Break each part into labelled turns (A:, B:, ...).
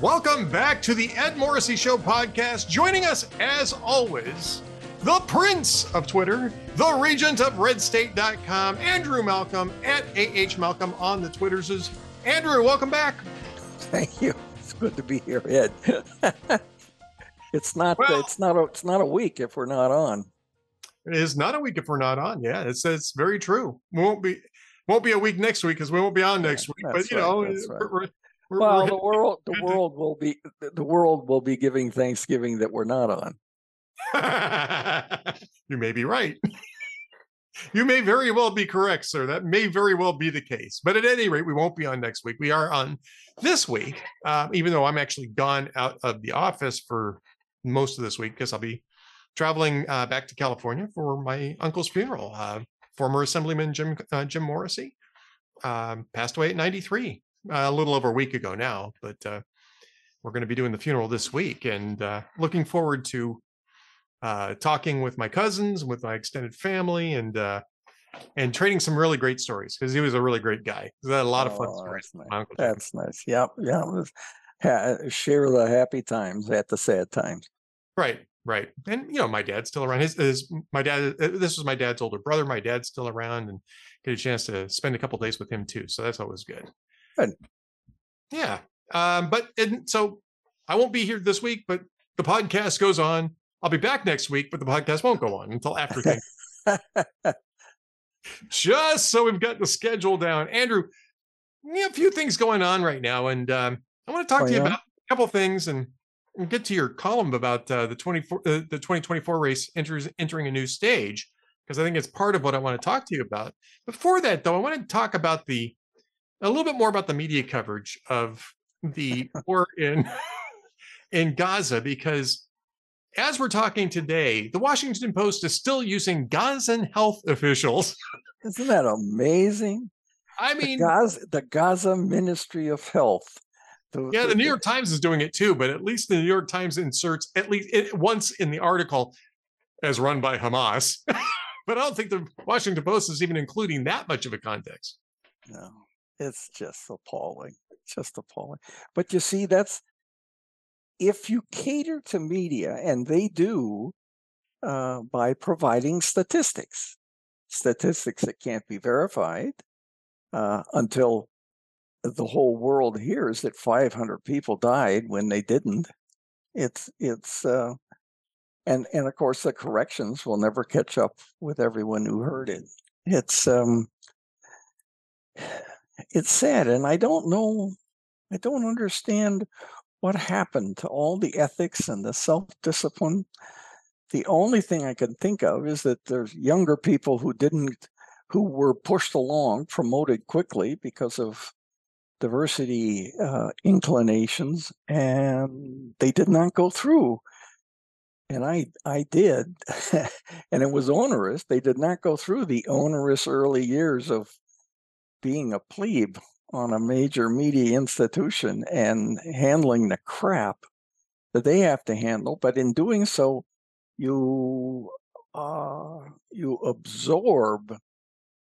A: Welcome back to the Ed Morrissey Show podcast. Joining us, as always, the prince of Twitter, the regent of redstate.com, Andrew Malcolm at AH Malcolm on the Twitters. Andrew, welcome back.
B: Thank you. It's good to be here, Ed. it's not well, it's not a, it's not a week if we're not on.
A: It is not a week if we're not on. Yeah, it's it's very true. We won't be won't be a week next week because we won't be on next week. That's but you right, know,
B: right. we're, we're, well, the world the world will be the world will be giving Thanksgiving that we're not on.
A: you may be right. you may very well be correct, sir. That may very well be the case. But at any rate, we won't be on next week. We are on this week, uh, even though I'm actually gone out of the office for most of this week because I'll be traveling uh, back to California for my uncle's funeral. Uh, former Assemblyman Jim uh, Jim Morrissey um, passed away at 93, uh, a little over a week ago now. But uh, we're going to be doing the funeral this week, and looking forward to uh, talking with my cousins, with my extended family, and uh, and trading some really great stories because he was a really great guy. He had a lot of fun
B: oh,
A: stories.
B: That's nice. That's nice. Yep, yeah. Ha- share the happy times at the sad times.
A: Right, right. And you know, my dad's still around. His, his my dad. Uh, this was my dad's older brother. My dad's still around, and get a chance to spend a couple days with him too. So that's always good.
B: Good.
A: Yeah. Um, but and so I won't be here this week, but the podcast goes on I'll be back next week, but the podcast won't go on until after Thanksgiving. Just so we've got the schedule down. Andrew, we have a few things going on right now, and um, I want to talk oh, to you yeah? about a couple things and, and, get to your column about uh, the 24 uh, the 2024 race enters entering a new stage because I think it's part of what I want to talk to you about. Before that, though, I want to talk about the a little bit more about the media coverage of the war in in Gaza because as we're talking today, the Washington Post is still using Gazan health officials.
B: Isn't that amazing?
A: I mean,
B: the Gaza, the Gaza Ministry of Health.
A: The, yeah, the, the New York Times is doing it too, but at least the New York Times inserts at least it, once in the article as run by Hamas. but I don't think the Washington Post is even including that much of a context.
B: No, it's just appalling. Just appalling. But you see, that's if you cater to media, and they do uh, by providing statistics, statistics that can't be verified uh, until the whole world hears that 500 people died when they didn't. It's it's uh, and and of course the corrections will never catch up with everyone who heard it. It's um, it's sad, and I don't know. I don't understand what happened to all the ethics and the self discipline? The only thing I can think of is that there's younger people who didn't, who were pushed along, promoted quickly because of diversity uh, inclinations, and they did not go through. And I, I did, and it was onerous. They did not go through the onerous early years of being a plebe on a major media institution and handling the crap that they have to handle. But in doing so, you uh, you absorb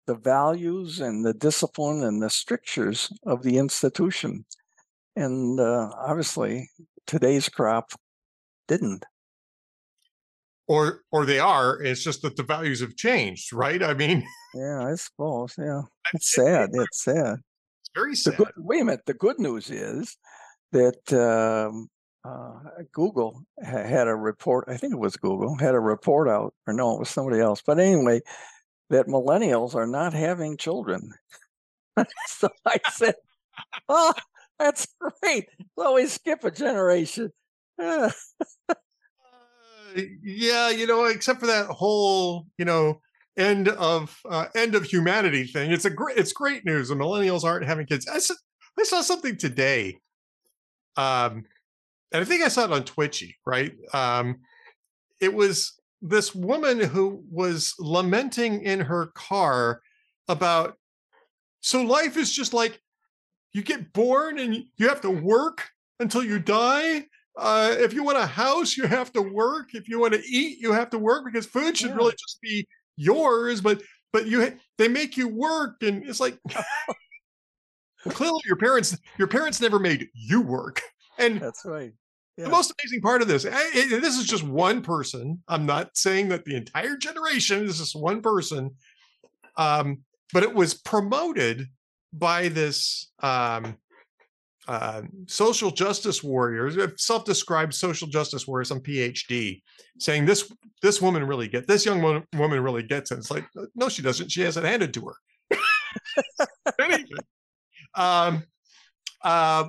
B: the values and the discipline and the strictures of the institution. And uh, obviously, today's crop didn't.
A: Or, or they are. It's just that the values have changed, right? I mean,
B: yeah, I suppose. Yeah, it's sad. It's sad It's
A: very sad.
B: Good, wait a minute. The good news is that um, uh, Google ha- had a report. I think it was Google had a report out, or no, it was somebody else. But anyway, that millennials are not having children. so I said, "Oh, that's great. So we skip a generation."
A: yeah, you know, except for that whole, you know, end of uh, end of humanity thing. It's a great it's great news. The millennials aren't having kids. I saw, I saw something today, um, and I think I saw it on Twitchy. Right, um, it was this woman who was lamenting in her car about so life is just like you get born and you have to work until you die uh, if you want a house, you have to work. If you want to eat, you have to work because food should yeah. really just be yours, but but you they make you work, and it's like well, clearly your parents your parents never made you work. And
B: That's right. Yeah.
A: the most amazing part of this, I- this is just one person. I'm not saying that the entire generation This is just one person, um, but it was promoted by this um, uh, social justice warriors, uh, self-described social justice warriors some PhD, saying this this woman really get this young woman, woman really gets it. It's like no, she doesn't. She has it handed to her. Anything. Um, uh,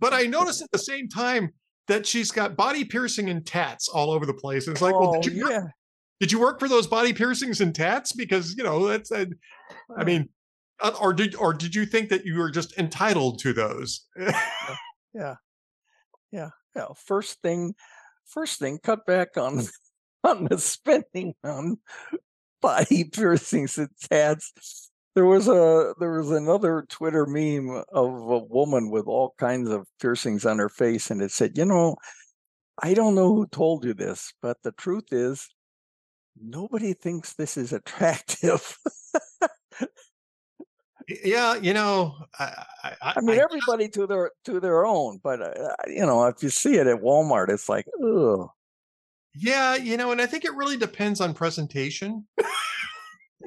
A: but I noticed at the same time that she's got body piercing and tats all over the place. It's like, well,
B: oh,
A: did you, work,
B: yeah.
A: did you work for those body piercings and tats? Because you know that's, uh, I mean, uh, Uh, or did or did you think that you were just entitled to those?
B: yeah, yeah. yeah. First thing, first thing, cut back on mm. on the spending on body piercings and tats. There was a there was another Twitter meme of a woman with all kinds of piercings on her face, and it said, "You know, I don't know who told you this, but the truth is, nobody thinks this is attractive."
A: yeah, you know, I, I,
B: I mean, everybody to their to their own, but uh, you know, if you see it at Walmart, it's like, oh,
A: yeah, you know, and I think it really depends on presentation.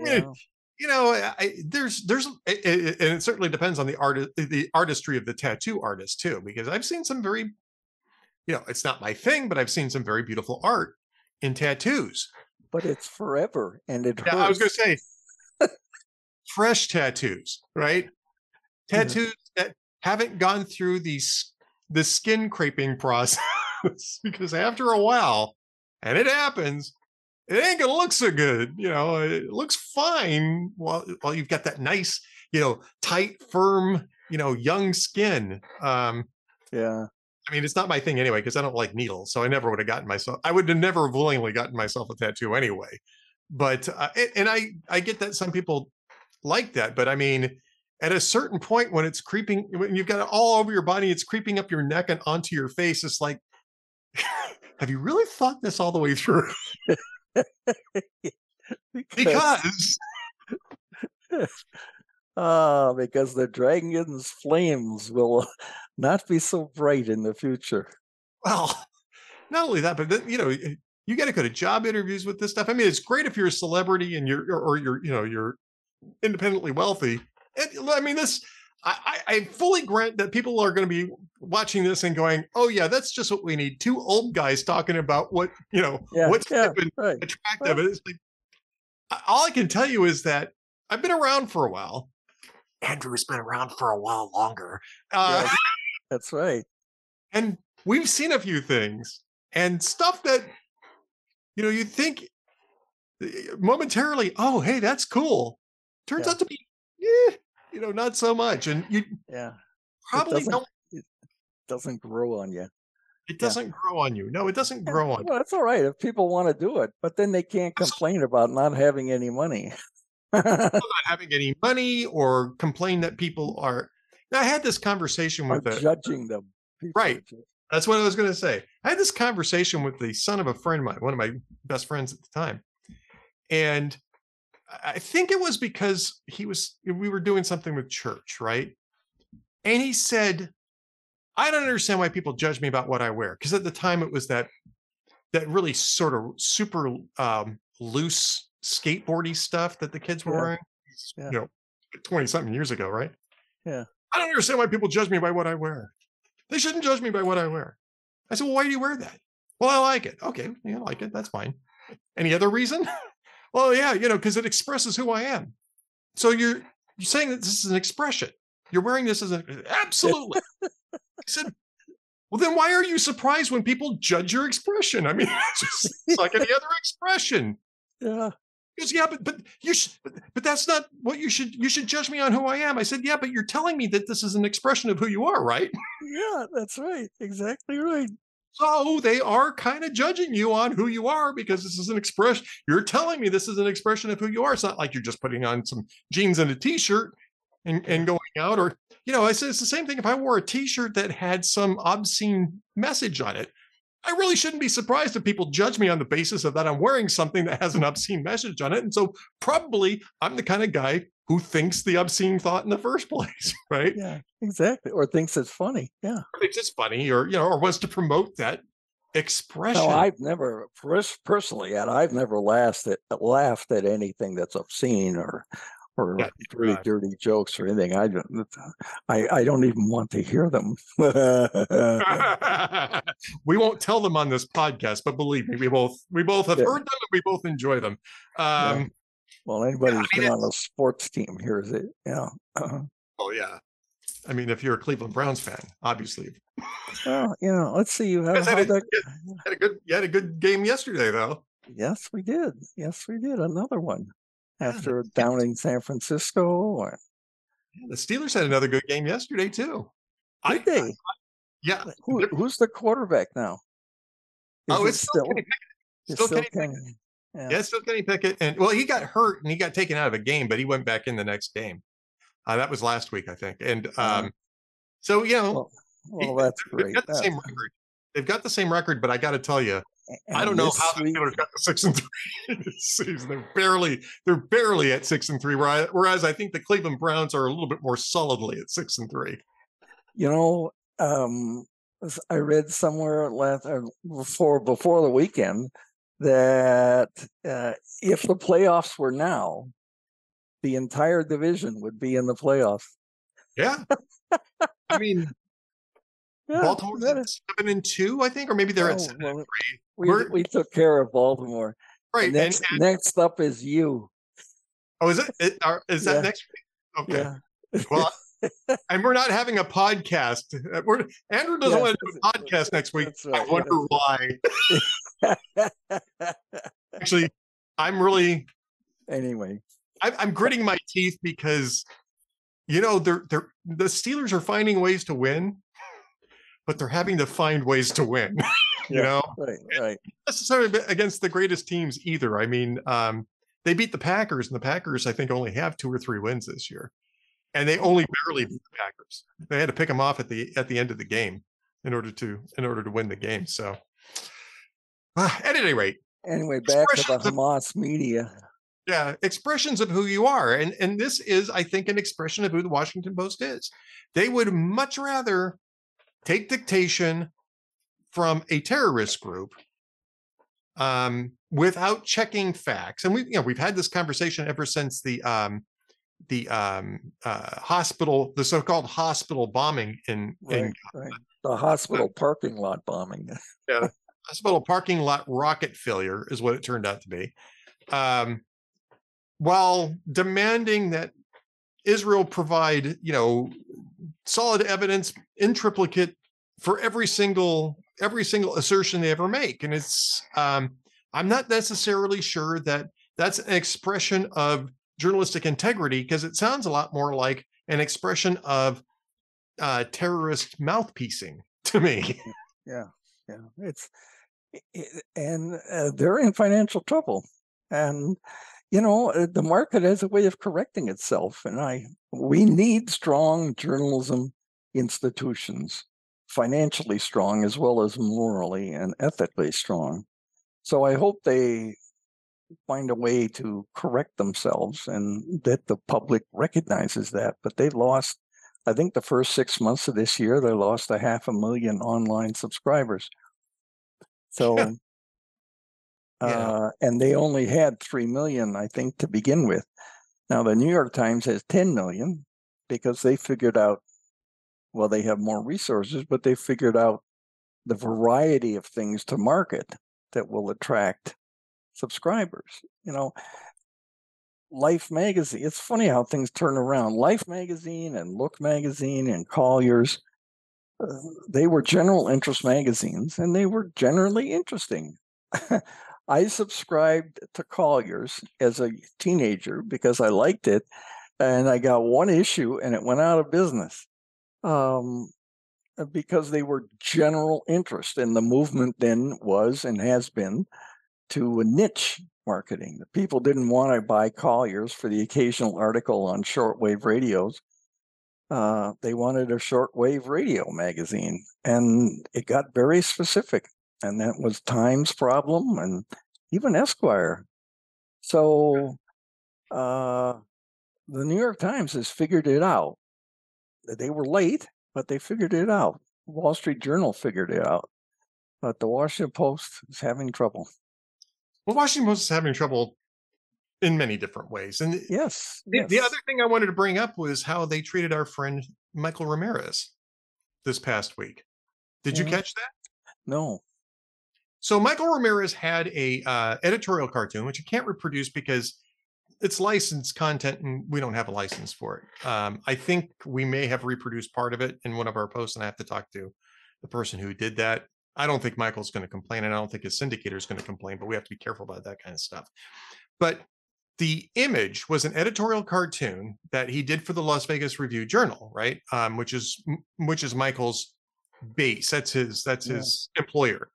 B: Yeah,
A: you know, I, there's there's it, it- and it certainly depends on the art the artistry of the tattoo artist too, because I've seen some very, you know, it's not my thing, but I've seen some very beautiful art in tattoos.
B: but it's forever, and it
A: Yeah, I was going to say fresh tattoos, right?
B: Yeah.
A: Tattoos that haven't gone through these the skin creping process because after a while, and it happens, it ain't gonna look so good. You know, it looks fine while while you've got that nice, you know, tight, firm, you know, young skin. Um,
B: Yeah,
A: I mean, it's not my thing anyway because I don't like needles, so I never would have gotten myself. I would have never willingly gotten myself a tattoo anyway. But uh, and I I get that some people like that, but I mean, at a certain point when it's creeping, when you've got it all over your body, it's creeping up your neck and onto your face. It's like, have you really thought this all the way through? because
B: ah, because the dragon's flames will not be so bright in the future.
A: well, not only that, but then, you know, you got to go to job interviews with this stuff. I mean, it's great if you're a celebrity and you're or you're you know you're independently wealthy. And, I mean, this I, I I fully grant that people are going to be watching this and going, "Oh yeah, that's just what we need." Two old guys talking about what you know
B: Yeah,
A: what's
B: yeah,
A: hip
B: right.
A: attractive.
B: Well-
A: it's like all I can tell you is that I've been around for a while. Andrew's been around for a while longer. Uh,
B: Yes, that's right.
A: and we've seen a few things and stuff that you know you think eh, momentarily oh hey that's cool turns
B: Yeah.
A: out to be eh, you know not so much and you
B: Yeah,
A: probably
B: doesn't-
A: don't
B: doesn't grow on you.
A: it doesn't grow on you no it doesn't grow on you
B: Well, that's all right if people want to do it, but then they can't complain about not having any money.
A: not having any money or complain that people are Now, i had this conversation with a,
B: judging them. People
A: Right. That's what I was going to say. I had this conversation with the son of a friend of mine, one of my best friends at the time. And I think it was because he was, we were doing something with church, right? And he said, I don't understand why people judge me about what I wear. Because at the time it was that, that really sort of super um, loose skateboardy stuff that the kids were
B: Yeah.
A: wearing,
B: Yeah.
A: you know, 20 something years ago, right?
B: Yeah.
A: I don't understand why people judge me by what I wear. They shouldn't judge me by what I wear. I said, well, why do you wear that? Well, I like it. Okay, yeah, I like it. That's fine. Any other reason? well, yeah, you know, because it expresses who I am. So you're you're saying that this is an expression. You're wearing this as an absolutely. I said, well, then why are you surprised when people judge your expression? I mean, it's just it's like any other expression.
B: Yeah,
A: He goes, yeah, but but you but, but that's not what you should. You should judge me on who I am. I said, yeah, but you're telling me that this is an expression of who you are, right?
B: yeah, that's right. Exactly right.
A: So oh, they are kind of judging you on who you are because this is an expression. You're telling me this is an expression of who you are. It's not like you're just putting on some jeans and a t-shirt and, and going out. Or, you know, I said it's the same thing if I wore a t-shirt that had some obscene message on it. I really shouldn't be surprised if people judge me on the basis of that I'm wearing something that has an obscene message on it. And so probably I'm the kind of guy who thinks the obscene thought in the first place, right?
B: Yeah, exactly. Or thinks it's funny. Yeah.
A: Or thinks it's funny or, you know, or wants to promote that expression.
B: No, I've never pers- personally, Ed, I've never laughed at laughed at anything that's obscene or or
A: Yeah,
B: really
A: right.
B: dirty jokes or anything. I don't, I, I don't even want to hear them.
A: we won't tell them on this podcast, but believe me, we both we both have
B: Yeah.
A: heard them and we both enjoy them. Um,
B: well, anybody who's
A: mean,
B: been on a sports team hears it. Yeah. Uh,
A: Oh yeah. I mean, if you're a Cleveland Browns fan, obviously.
B: well, you know, let's see
A: Guys had a-
B: that.
A: Had a good you had a good game yesterday though.
B: Yes, we did. Yes, we did. Another one
A: Yeah,
B: after
A: the-
B: down in San Francisco. Or,
A: The Steelers had another good game yesterday too. I
B: did they?
A: yeah.
B: Who, who's the quarterback now?
A: Oh,
B: it
A: it's still, Kenny Pickett. still Kenny
B: Kenny- Yeah.
A: Yeah, still Kenny Pickett. And well, he got hurt and he got taken out of a game, but he went back in the next game. Uh, that was last week, I think. And um, so you know,
B: Well, well, that's
A: they've
B: great.
A: got the same record. They've got the same record, but I got to tell you, I don't know how the Steelers got the six and three this season. They're barely, they're barely at six and three. Whereas, whereas I think the Cleveland Browns are a little bit more solidly at six and three.
B: You know, um, I read somewhere last uh, before before the weekend that uh, if the playoffs were now, the entire division would be in the playoffs.
A: Yeah, I mean,
B: Yeah,
A: Baltimore's at seven and two, I think, or maybe they're at
B: oh,
A: seven
B: well,
A: and three.
B: we,
A: We're-
B: took care of Baltimore.
A: Right.
B: Next,
A: and-
B: next up is you.
A: oh, is it? are, is that
B: Yeah.
A: next week? Okay.
B: Yeah.
A: Well, and we're not having a podcast. Uh, We're Andrew doesn't
B: Yeah,
A: want to do a podcast next week.
B: that's
A: I
B: right,
A: wonder why. Actually, I'm really
B: anyway,
A: I'm, I'm gritting my teeth because you know they're they're the Steelers are finding ways to win, but they're having to find ways to win. you
B: Yeah.
A: know,
B: right, right.
A: necessarily against the greatest teams either. I mean, um, they beat the Packers, and the Packers I think only have two or three wins this year, and they only barely beat the Packers. They had to pick them off at the at the end of the game in order to in order to win the game. So, uh, at any rate,
B: Anyway, back to the Hamas media.
A: yeah expressions of who you are and and this is i think an expression of who the washington post is they would much rather take dictation from a terrorist group um without checking facts and we you know we've had this conversation ever since the um the um uh hospital the so-called hospital bombing in in
B: Right, right. The hospital parking lot bombing.
A: Yeah, hospital parking lot rocket failure is what it turned out to be. Um, while demanding that Israel provide, you know, solid evidence in triplicate for every single every single assertion they ever make, and it's um, I'm not necessarily sure that that's an expression of journalistic integrity because it sounds a lot more like an expression of uh, terrorist mouthpiecing to me.
B: Yeah, yeah. It's i- i- and uh, they're in financial trouble, and you know uh, the market has a way of correcting itself, and I we need strong journalism institutions, financially strong as well as morally and ethically strong. So I hope they find a way to correct themselves and that the public recognizes that. But they lost I think the first six months of this year, they lost a half a million online subscribers. So, Uh, and they only had 3 million, I think, to begin with. Now, the New York Times has 10 million because they figured out, well, they have more resources, but they figured out the variety of things to market that will attract subscribers. You know, Life magazine. It's funny how things turn around. Life magazine and Look magazine and Collier's, uh, they were general interest magazines and they were generally interesting. I subscribed to Collier's as a teenager because I liked it and I got one issue and it went out of business. Um, uh, because they were general interest and the movement then was and has been to a niche marketing. The people didn't want to buy Collier's for the occasional article on shortwave radios. Uh, they wanted a shortwave radio magazine, and it got very specific. And that was Times problem and even Esquire. So uh, the New York Times has figured it out. They were late, but they figured it out. Wall Street Journal figured it out, but the Washington Post is having trouble.
A: Well, Washington Post is having trouble in many different ways. And
B: yes,
A: the,
B: yes.
A: the other thing I wanted to bring up was how they treated our friend Michael Ramirez this past week. Did you
B: Mhm.
A: catch that?
B: no.
A: So Michael Ramirez had a uh, editorial cartoon, which I can't reproduce because it's licensed content and we don't have a license for it. Um, I think we may have reproduced part of it in one of our posts, and I have to talk to the person who did that. I don't think Michael's going to complain, and I don't think his syndicator is going to complain, but we have to be careful about that kind of stuff. But the image was an editorial cartoon that he did for the Las Vegas Review Journal, right? Um, which is which is Michael's base. That's his that's his employer.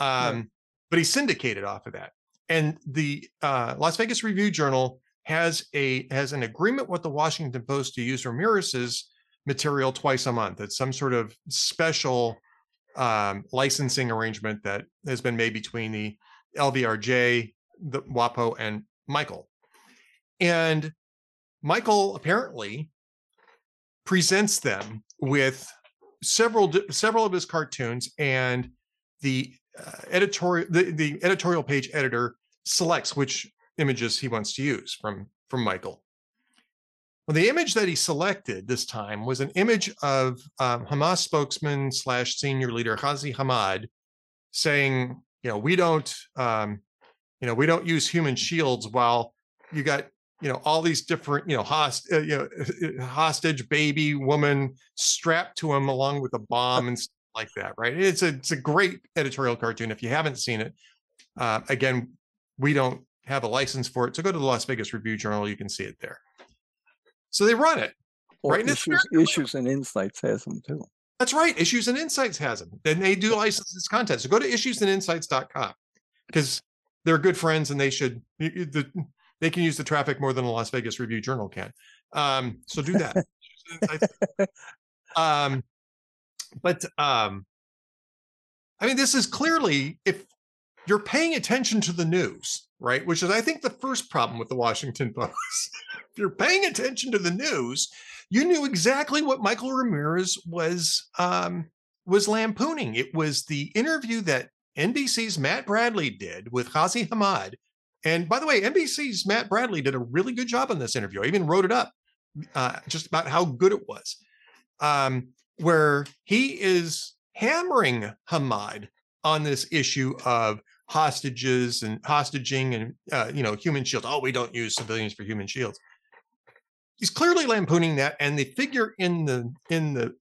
A: Um, but he syndicated off of that. And the uh, Las Vegas Review Journal has a has an agreement with the Washington Post to use Ramirez's material twice a month. It's some sort of special um, licensing arrangement that has been made between the LVRJ, the WAPO, and Michael. And Michael apparently presents them with several several of his cartoons and the editorial the, the editorial page editor selects which images he wants to use from from michael. Well the image that he selected this time was an image of um, hamas spokesman slash senior leader Ghazi hamad saying you know we don't um, you know we don't use human shields while you got you know all these different you know host uh, you know hostage baby woman strapped to him along with a bomb and like that right? It's a it's a great editorial cartoon if you haven't seen it. Uh, again we don't have a license for it so go to the las vegas review journal you can see it there. So they run it
B: Or
A: Right,
B: issues,
A: very
B: issues and insights has them too.
A: that's right issues and insights has them. Then they do license this content so go to issuesandinsights.com because they're good friends and they should you- you- the, they can use the traffic more than the las vegas review journal can. Um, so do that. And um, but um, i mean this is clearly if you're paying attention to the news right which is i think the first problem with the washington post if you're paying attention to the news you knew exactly what michael ramirez was um, was lampooning. It was the interview that nbc's matt bradley did with Ghazi hamad. And by the way nbc's matt bradley did a really good job on this interview. I even wrote it up uh, just about how good it was. Um, where he is hammering Hamad on this issue of hostages and hostaging and uh, you know human shields. Oh, we don't use civilians for human shields. He's clearly lampooning that, and the figure in the in the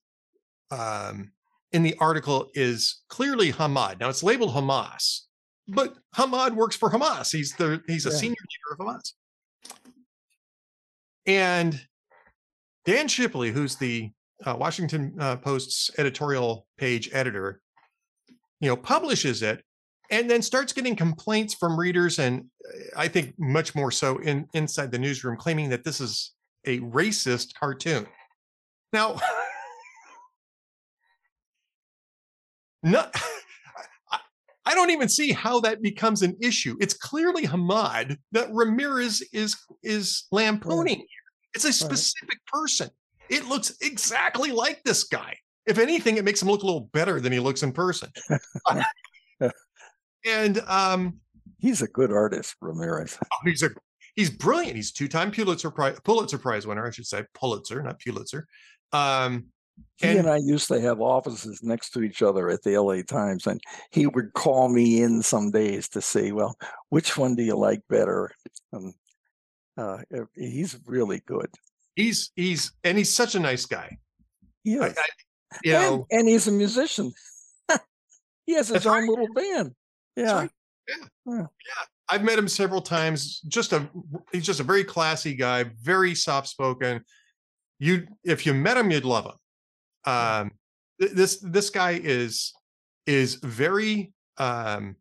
A: um, in the article is clearly Hamad. Now it's labeled Hamas, but Hamad works for Hamas. He's the he's a
B: Yeah.
A: senior leader of Hamas. And Dan Shipley, who's the uh, Washington uh, Post's editorial page editor, you know, publishes it and then starts getting complaints from readers, and uh, I think much more so in inside the newsroom, claiming that this is a racist cartoon. Now, no, I- don't even see how that becomes an issue. It's clearly Hamad that Ramirez is is lampooning. It's a specific person. It looks exactly like this guy. If anything, it makes him look a little better than he looks in person. and um,
B: He's a good artist, Ramirez.
A: oh, he's a he's brilliant. He's two-time Pulitzer Prize Pulitzer Prize winner, I should say, Pulitzer, not Pulitzer. Um,
B: He
A: and
B: and I used to have offices next to each other at the LA Times, and he would call me in some days to say, "Well, which one do you like better?" Uh, uh, he's really good.
A: He's he's and he's such a nice guy. Yeah, you
B: and,
A: know,
B: and he's a musician. he has his own little band. Yeah,
A: right. I've met him several times. Just a he's just a very classy guy, very soft spoken. You if you met him, you'd love him. Um, this this guy is is very um,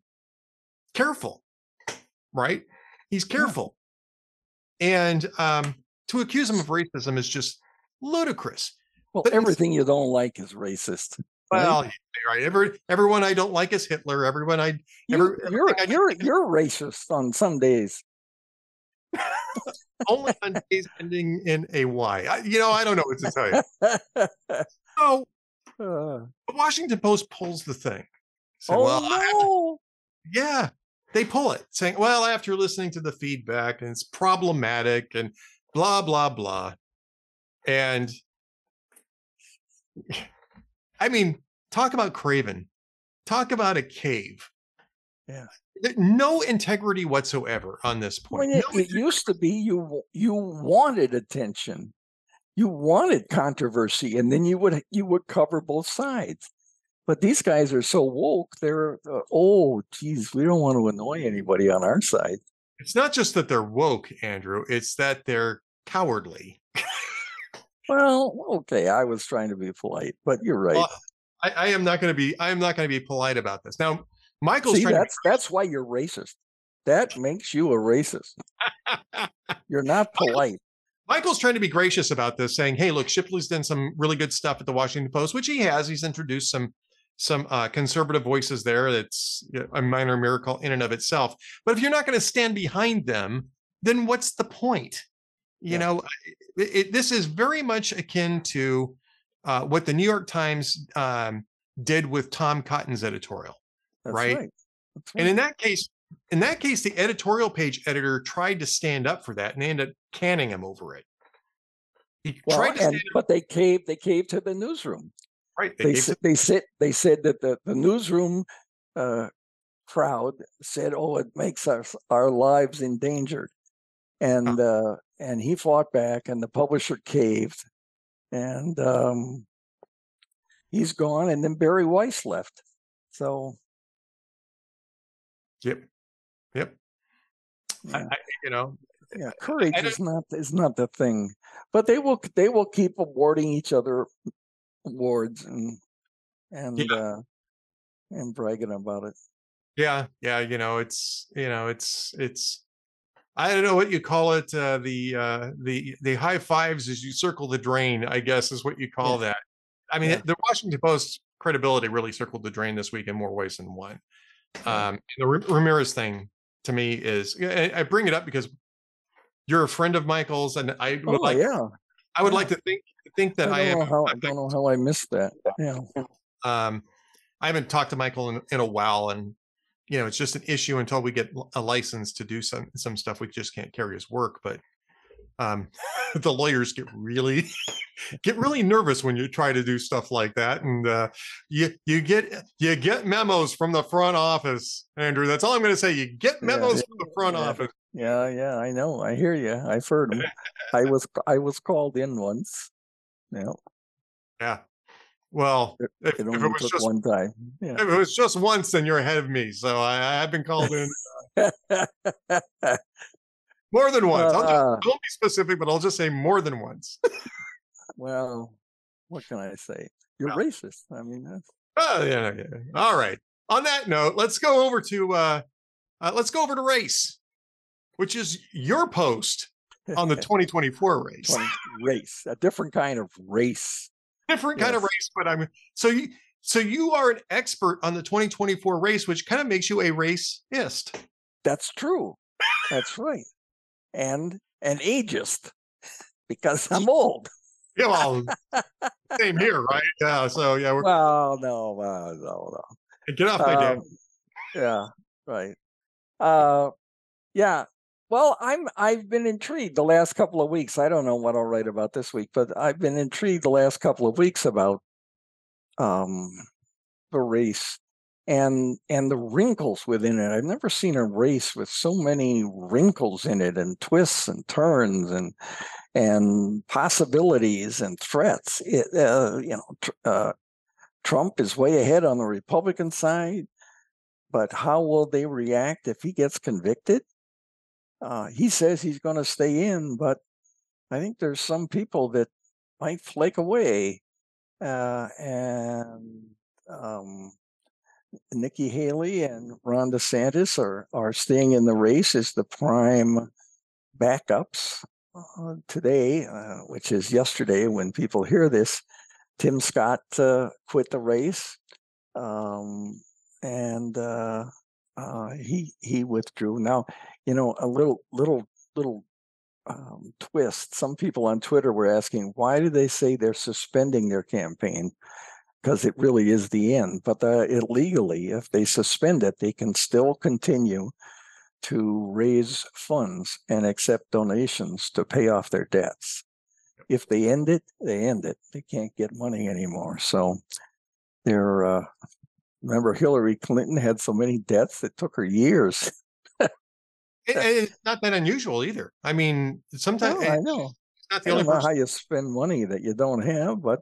A: careful, right? He's careful, and um, to accuse him of racism is just ludicrous.
B: well,
A: but
B: everything you don't like is racist.
A: Well, right? right. Every, everyone I don't like is Hitler. Everyone I
B: you, you're I you're you're racist on some days.
A: Only on days ending in a Y. I, you know, I don't know what to tell you. so, uh, the Washington Post pulls the thing.
B: oh well, no!
A: Yeah, they pull it, saying, "Well, after listening to the feedback, and it's problematic, and blah blah blah," and I mean, talk about Craven. Talk about a cave.
B: Yeah.
A: No integrity whatsoever on this point.
B: It,
A: no
B: it used to be you you wanted attention. You wanted controversy and then you would you would cover both sides. But these guys are so woke, they're uh, oh geez, we don't want to annoy anybody on our side.
A: It's not just that they're woke, Andrew, it's that they're cowardly.
B: well, okay, I was trying to be polite, but you're right. Well,
A: I, I am not going to be. I am not going to be polite about this. Now, Michael's
B: See, that's that's why you're racist. That makes you a racist. you're not polite.
A: Michael's trying to be gracious about this, saying, "Hey, look, Shipley's done some really good stuff at the Washington Post, which he has. He's introduced some some uh, conservative voices there. That's a minor miracle in and of itself. But if you're not going to stand behind them, then what's the point? You yeah. know, it, it, this is very much akin to uh, what the New York Times um, did with Tom Cotton's editorial, right?
B: right.
A: Right? And in that case, in that case, the editorial page editor tried to stand up for that, and they ended up canning him over it.
B: He well, tried to and, but they caved. They caved to the newsroom.
A: Right.
B: They they, they said they said that the the newsroom uh, crowd said, "Oh, it makes our our lives endangered," and uh, and he fought back, and the publisher caved, and um, he's gone. And then Bari Weiss left. So,
A: yep, yep. Yeah. I, I, you know,
B: yeah, courage is not is not the thing, but they will they will keep awarding each other awards and and yeah. uh, and bragging about it.
A: Yeah, yeah, you know, it's you know, it's it's I don't know what you call it. Uh, the uh, the the high fives as you circle the drain, I guess, is what you call yeah. that. I mean, yeah. the Washington Post credibility really circled the drain this week in more ways than one. Um, the Ramirez thing to me is I bring it up because you're a friend of Michael's, and I would
B: oh,
A: like,
B: yeah,
A: I would yeah. like to think think that I, I am.
B: How, I don't know how I missed that. Yeah.
A: Um, I haven't talked to Michael in, in a while, and you know, it's just an issue until we get a license to do some some stuff. We just can't carry his work, but um, the lawyers get really get really nervous when you try to do stuff like that, and uh, you you get you get memos from the front office, Andrew. That's all I'm going to say. You get memos yeah, from the front
B: yeah,
A: office.
B: Yeah, yeah, I know. I hear you. I've heard them. I was I was called in once. Yeah.
A: Yeah. Well,
B: it, if, it, if it was just one time,
A: yeah. if it was just once, then you're ahead of me. So I, I have been called in more than once. Uh, I'll just, I won't be specific, but I'll just say more than once.
B: well, what can I say? You're well, racist. I mean, that's.
A: Uh, yeah, yeah. All right. On that note, let's go over to uh, uh let's go over to race, which is your post on the 2024 race.
B: race, a different kind of race
A: different kind yes. of race, but I'm so you so you are an expert on the 2024 race, which kind of makes you a racist.
B: That's true. That's right. And an ageist because I'm old.
A: Yeah, well, same here, right? Yeah. So yeah.
B: We're, well, no, uh, no, no.
A: Get off my um,
B: Yeah. Right. Uh, yeah. Well, I'm I've been intrigued the last couple of weeks. I don't know what I'll write about this week, but I've been intrigued the last couple of weeks about um the race and and the wrinkles within it. I've never seen a race with so many wrinkles in it and twists and turns and and possibilities and threats. It, uh, you know, uh, Trump is way ahead on the Republican side, but how will they react if he gets convicted? Uh, he says he's going to stay in, but I think there's some people that might flake away. Uh, and um, Nikki Haley and Ron DeSantis are, are staying in the race as the prime backups uh, today, uh, which is yesterday when people hear this. Tim Scott uh, quit the race, um, and uh, uh, he he withdrew. Now, you know, a little little little um, twist. Some people on Twitter were asking, why do they say they're suspending their campaign? Because it really is the end. But uh, illegally, if they suspend it, they can still continue to raise funds and accept donations to pay off their debts. If they end it, they end it. They can't get money anymore. So they're, uh, remember Hillary Clinton had so many debts that took her years.
A: It- it's not that unusual either. I mean, sometimes
B: No, I know.
A: it's not the
B: I
A: only
B: don't know
A: person.
B: how you spend money that you don't have, but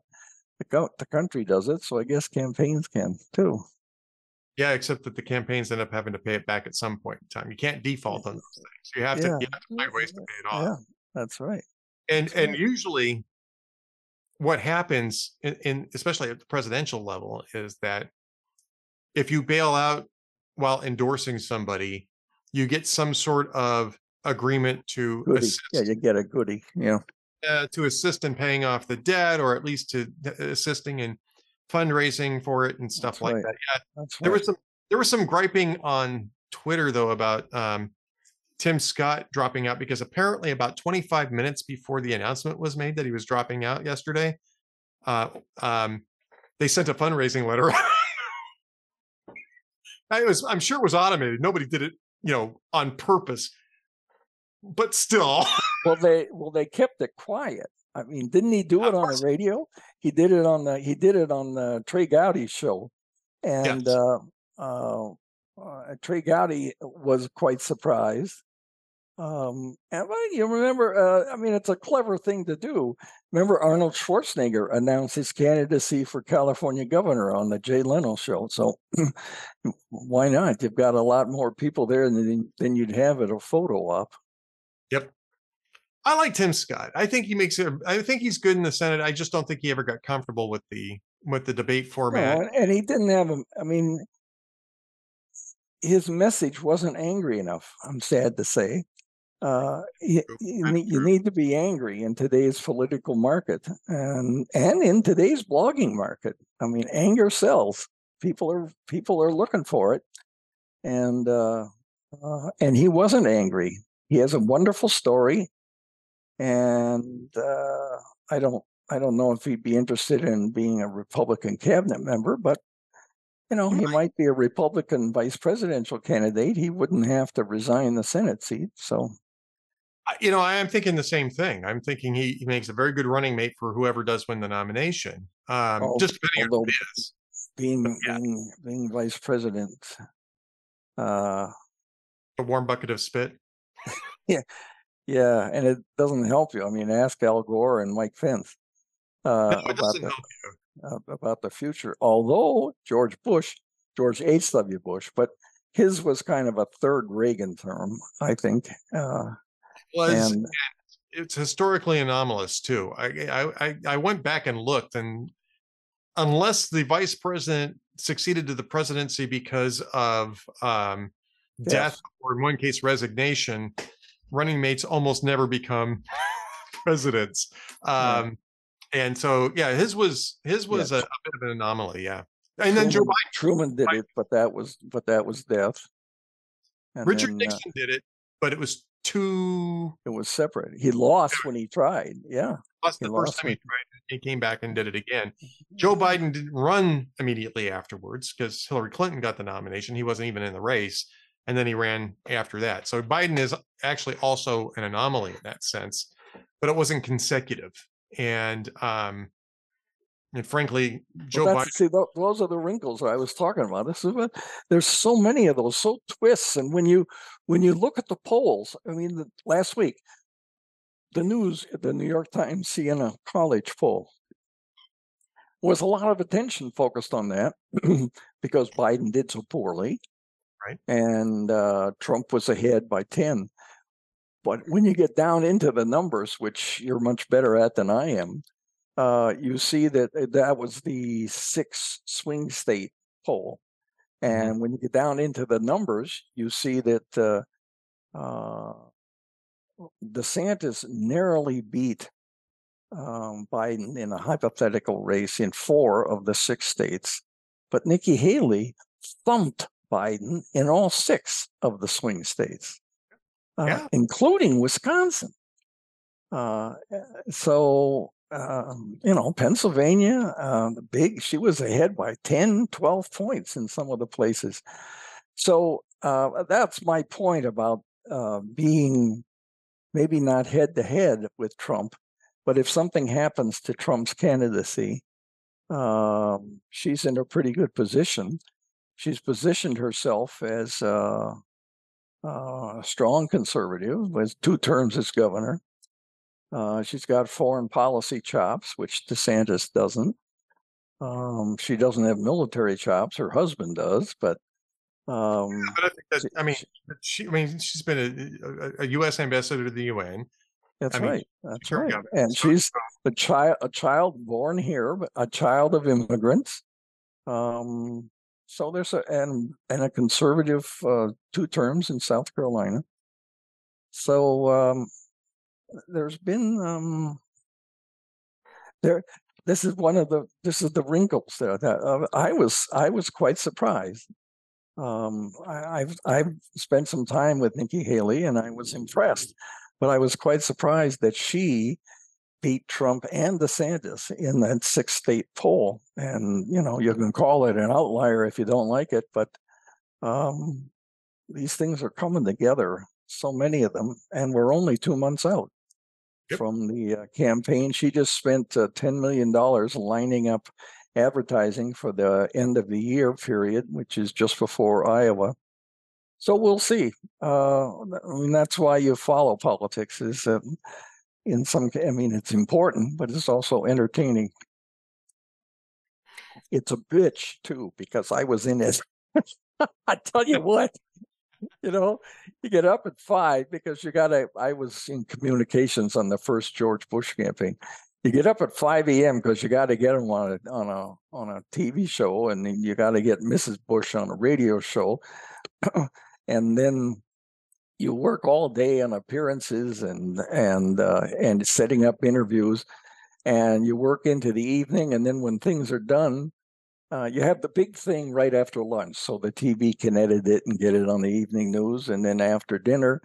B: the, go- the country does it. So I guess campaigns can too.
A: Yeah, except that the campaigns end up having to pay it back at some point in time. You can't default on those things. You have to,
B: Yeah.
A: you have to find ways to pay it off.
B: Yeah, that's right.
A: and
B: That's
A: and
B: right.
A: usually what happens in, in especially at the presidential level is that if you bail out while endorsing somebody you get some sort of agreement to
B: Goodie.
A: assist,
B: Yeah, you get a goodie. Yeah.
A: uh, to assist in paying off the debt or at least to uh, assisting in fundraising for it and stuff
B: That's
A: like
B: right.
A: that yeah
B: That's
A: there
B: right.
A: was some there was some griping on twitter though about um tim scott dropping out because apparently about 25 minutes before the announcement was made that he was dropping out yesterday uh um they sent a fundraising letter I was i'm sure it was automated nobody did it you know on purpose but still
B: Well, they well they kept it quiet. I mean, didn't he do it on the radio? He did it on the he did it on the Trey Gowdy show, and
A: Yes.
B: uh, uh, uh, Trey Gowdy was quite surprised. Um, and well, you remember? Uh, I mean, it's a clever thing to do. Remember, Arnold Schwarzenegger announced his candidacy for California governor on the Jay Leno show. So why not? You've got a lot more people there than than you'd have at a photo op. Yep.
A: I like Tim Scott. I think he makes it. I think he's good in the Senate. I just don't think he ever got comfortable with the with the debate format.
B: and, and he didn't have a. I mean, his message wasn't angry enough. I'm sad to say. Uh, you, you, need, you need to be angry in today's political market and and in today's blogging market. I mean, anger sells. People are people are looking for it, and uh, uh, and he wasn't angry. He has a wonderful story, and uh, I don't I don't know if he'd be interested in being a Republican cabinet member, but you know,
A: He might.
B: be a Republican vice presidential candidate. He wouldn't have to resign the Senate seat. So
A: You know, I am thinking the same thing. I'm thinking he, he makes a very good running mate for whoever does win the nomination. Um,
B: Al-
A: just depending on who it is.
B: being
A: yeah.
B: being being vice president, uh,
A: A warm bucket of spit.
B: yeah, yeah, and it doesn't help you. I mean, ask Al Gore and Mike Pence uh,
A: No,
B: about the uh, about the future. Although George Bush, George H. W. Bush, but his was kind of a third Reagan term, I think. Uh,
A: Was
B: and
A: it's historically anomalous too. I, I I went back and looked, and unless the vice president succeeded to the presidency because of um, death
B: Yes.
A: or in one case resignation, running mates almost never become presidents. Um, And so yeah, his was his was a,
B: Yes.
A: a bit of an anomaly. Yeah, and then Joe
B: Truman,
A: Biden,
B: Truman did
A: Biden-
B: it, but that was but that was death. And
A: Richard
B: then, uh,
A: Nixon did it, but it was too.
B: it was separate. He lost when he tried. Yeah. He
A: the first
B: lost
A: time he tried, he came back and did it again. Joe Biden didn't run immediately afterwards because Hillary Clinton got the nomination. He wasn't even in the race. And then he ran after that. So Biden is actually also an anomaly in that sense, but it wasn't consecutive. And um and frankly, Joe
B: Well,
A: Biden
B: see, those are the wrinkles that I was talking about. This is what there's so many of those, so twists. And when you when you look at the polls, I mean, the, last week, the news, the New York Times Siena College poll, was a lot of attention focused on that because Biden did so poorly,
A: Right.
B: And uh, Trump was ahead by ten. But when you get down into the numbers, which you're much better at than I am, uh, you see that uh, that was the six swing state poll.
A: Mhm.
B: And when you get down into the numbers, you see that uh, uh, DeSantis narrowly beat um, Biden in a hypothetical race in four of the six states, but Nikki Haley thumped Biden in all six of the swing states, uh, yeah. including Wisconsin. Uh, so, um, you know, Pennsylvania, uh, big, she was ahead by 10, 12 points in some of the places. So uh, that's my point about uh, being maybe not head to head with Trump, but if something happens to Trump's candidacy, um, she's in a pretty good position. She's positioned herself as uh, uh, a strong conservative with two terms as governor. Uh, she's got foreign policy chops, which DeSantis doesn't. Um, she doesn't have military chops. Her husband does, but um,
A: yeah, but I think that I mean, she, I mean, she's been a, a, a U.S. ambassador to the UN.
B: That's I mean, right. That's right. And so, she's a child, a child born here, but a child of immigrants. Um, so there's a and and a conservative uh, two terms in South Carolina. So um, there's been um, there. This is one of the this is the wrinkles there that uh, I was I was quite surprised um, I, have I've spent some time with Nikki Haley, and I was impressed, but I was quite surprised that she beat Trump and DeSantis in that six state poll. And you know, you can call it an outlier if you don't like it, but um, these things are coming together. So many of them, and we're only two months out yep. from the uh, campaign. She just spent uh, ten million dollars lining up advertising for the end of the year period, which is just before Iowa. So we'll see. Uh, I mean, that's why you follow politics. Is in some, I mean, it's important, but it's also entertaining. It's a bitch too because I was in it. I tell you what, you know, you get up at five because you got to. I was in communications on the first George Bush campaign, you get up at 5 a.m. because you got to get them on a on a on a TV show, and then you got to get Mrs. Bush on a radio show, and then you work all day on appearances and and uh, and setting up interviews, and you work into the evening, and then when things are done, uh, you have the big thing right after lunch, so the TV can edit it and get it on the evening news, and then after dinner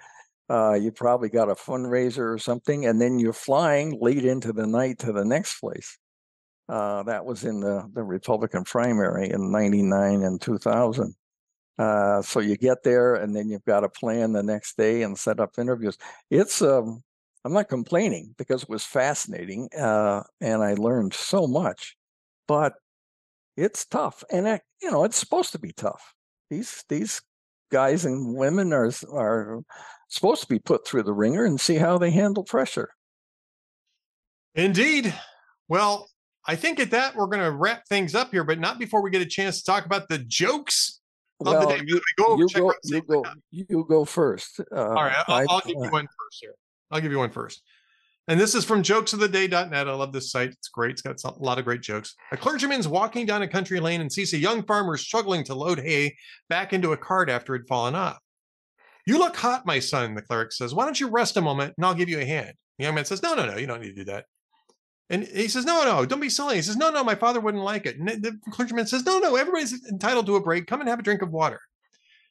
B: uh, you probably got a fundraiser or something, and then you're flying late into the night to the next place. Uh, that was in the, the Republican primary in 99 and 2000. Uh, so you get there and then you've got to plan the next day and set up interviews. It's, um, I'm not complaining because it was fascinating uh, and I learned so much, but it's tough. And, I, you know, it's supposed to be tough. These, these guys and women are, are supposed to be put through the wringer and see how they handle pressure.
A: Indeed. Well, I think at that we're going to wrap things up here, but not before we get a chance to talk about the jokes
B: of well, the day. You, go, you, go, you, go, you go first.
A: Uh, All right, I'll, I, I'll give you uh one first here. I'll give you one first. And this is from jokesoftheday.net. I love this site. It's great. It's got a lot of great jokes. A clergyman's walking down a country lane and sees a young farmer struggling to load hay back into a cart after it had fallen off. You look hot, my son, the cleric says. Why don't you rest a moment and I'll give you a hand? The young man says, No, no, no, you don't need to do that. And he says, No, no, don't be silly. He says, No, no, my father wouldn't like it. And the clergyman says, No, no, everybody's entitled to a break. Come and have a drink of water.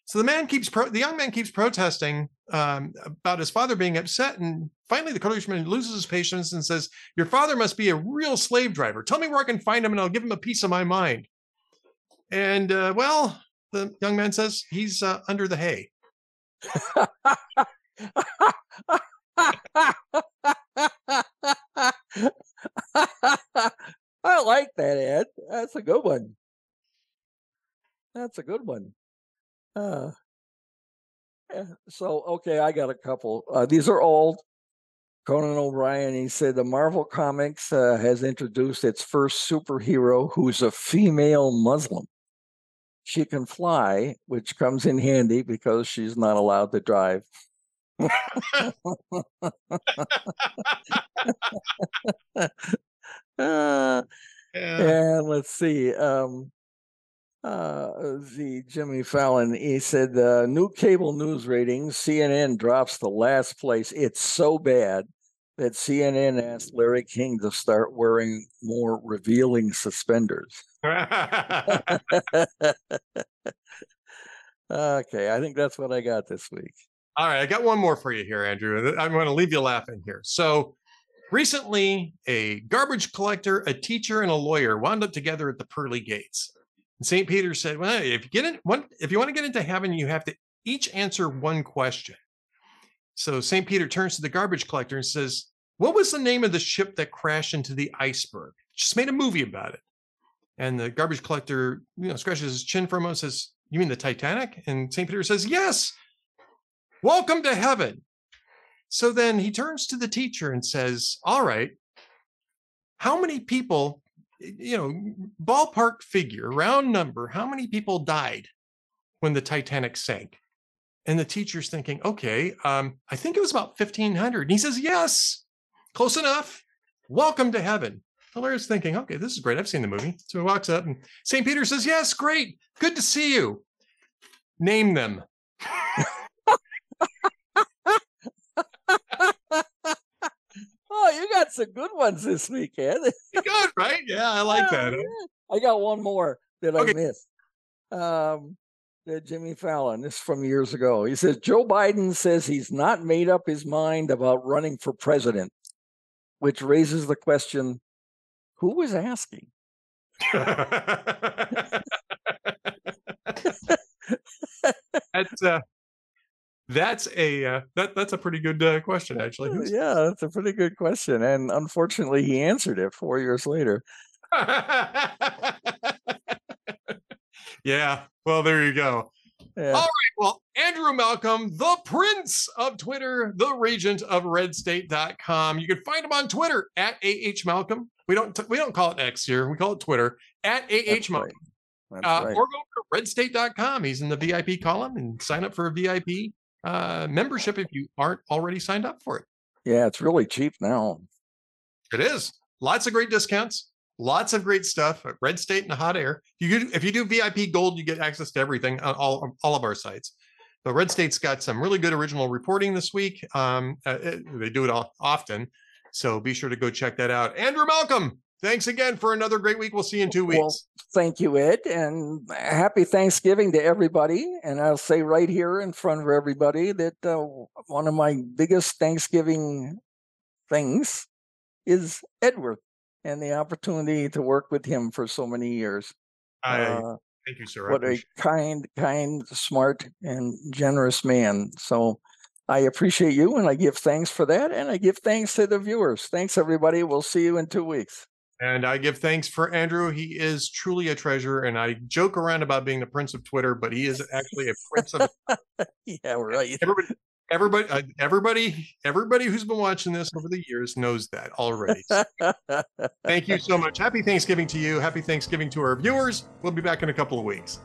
A: So the man keeps pro- the young man keeps protesting um, about his father being upset, and finally the clergyman loses his patience and says, "Your father must be a real slave driver. Tell me where I can find him, and I'll give him a piece of my mind." And uh, well, the young man says he's uh, under the hay.
B: I like that, Ed. That's a good one. That's a good one. Uh, yeah, so, okay, I got a couple. Uh, these are old. Conan O'Brien, he said the Marvel Comics uh, has introduced its first superhero who's a female Muslim she can fly, which comes in handy because she's not allowed to drive. uh, yeah. And let's see. Um, uh, the Jimmy Fallon, he said the new cable news ratings, CNN drops the last place. It's so bad that CNN asked Larry King to start wearing more revealing suspenders. okay, I think that's what I got this week.
A: All right, I got one more for you here, Andrew. I'm going to leave you laughing here. So, recently, a garbage collector, a teacher, and a lawyer wound up together at the pearly gates. And St. Peter said, "Well, if you get in one, if you want to get into heaven, you have to each answer one question." So St. Peter turns to the garbage collector and says, What was the name of the ship that crashed into the iceberg? Just made a movie about it. And the garbage collector, you know, scratches his chin for a moment and says, You mean the Titanic? And St. Peter says, Yes. Welcome to heaven. So then he turns to the teacher and says, All right, how many people, you know, ballpark figure, round number, how many people died when the Titanic sank? And the teacher's thinking, okay, um, I think it was about 1500. And he says, yes, close enough. Welcome to heaven. Hilarious thinking, okay, this is great. I've seen the movie. So he walks up and St. Peter says, yes, great. Good to see you. Name them.
B: You got some good ones this weekend.
A: good, right? Yeah, I like that.
B: I got one more that okay. I missed. Um, Jimmy Fallon. This is from years ago. He says Joe Biden says he's not made up his mind about running for president, which raises the question: Who was asking?
A: that's uh, that's a uh, that that's a pretty good uh, question, actually.
B: Yeah, that's a pretty good question, and unfortunately, he answered it four years later.
A: yeah. Well, there you go. Yeah. All right. Well, Andrew Malcolm, the prince of Twitter, the regent of redstate.com. You can find him on Twitter at AH Malcolm. We don't we don't call it X here. We call it Twitter at AH That's Malcolm. Right. Uh, right. Or go to redstate.com. He's in the VIP column and sign up for a VIP uh, membership if you aren't already signed up for it.
B: Yeah, it's really cheap now.
A: It is. Lots of great discounts. Lots of great stuff at Red State and Hot Air. You if you do VIP Gold, you get access to everything on all all of our sites. But Red State's got some really good original reporting this week. Um, uh, it, they do it all, often, so be sure to go check that out. Andrew Malcolm, thanks again for another great week. We'll see you in two weeks. Well,
B: thank you, Ed, and happy Thanksgiving to everybody. And I'll say right here in front of everybody that uh, one of my biggest Thanksgiving things is Edward and the opportunity to work with him for so many years.
A: I uh, thank you, sir.
B: What a kind, kind, smart, and generous man. So I appreciate you, and I give thanks for that, and I give thanks to the viewers. Thanks, everybody. We'll see you in two weeks.
A: And I give thanks for Andrew. He is truly a treasure. And I joke around about being the prince of Twitter, but he is actually a prince of.
B: yeah, we're right.
A: Everybody, everybody uh, everybody everybody who's been watching this over the years knows that already thank you so much happy thanksgiving to you happy thanksgiving to our viewers we'll be back in a couple of weeks